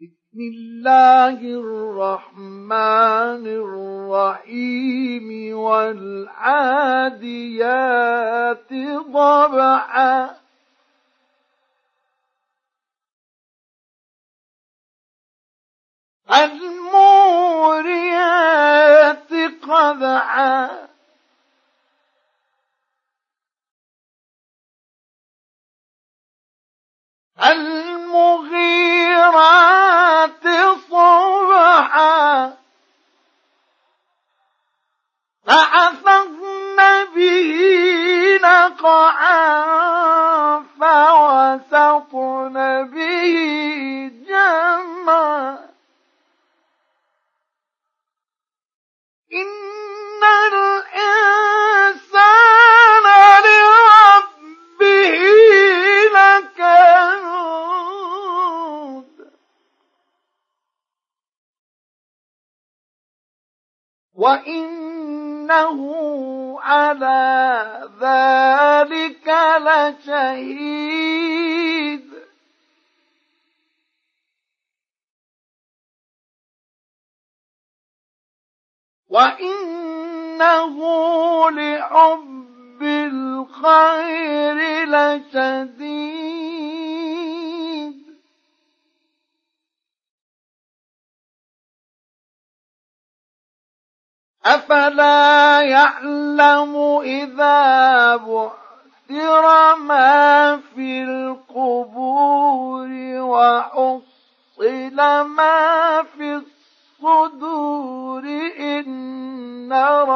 بسم الله الرحمن الرحيم والعاديات ضبحا الموريات قدعا نقعا فوسطن به جمعا. إن الإنسان لربه لكنود. وإنه على ذلك لشهيد. وإنه لحب الخير لشديد. أفلا يعلم إذا بعثر ما في القبور وحصل ما في الصدور إن ربهم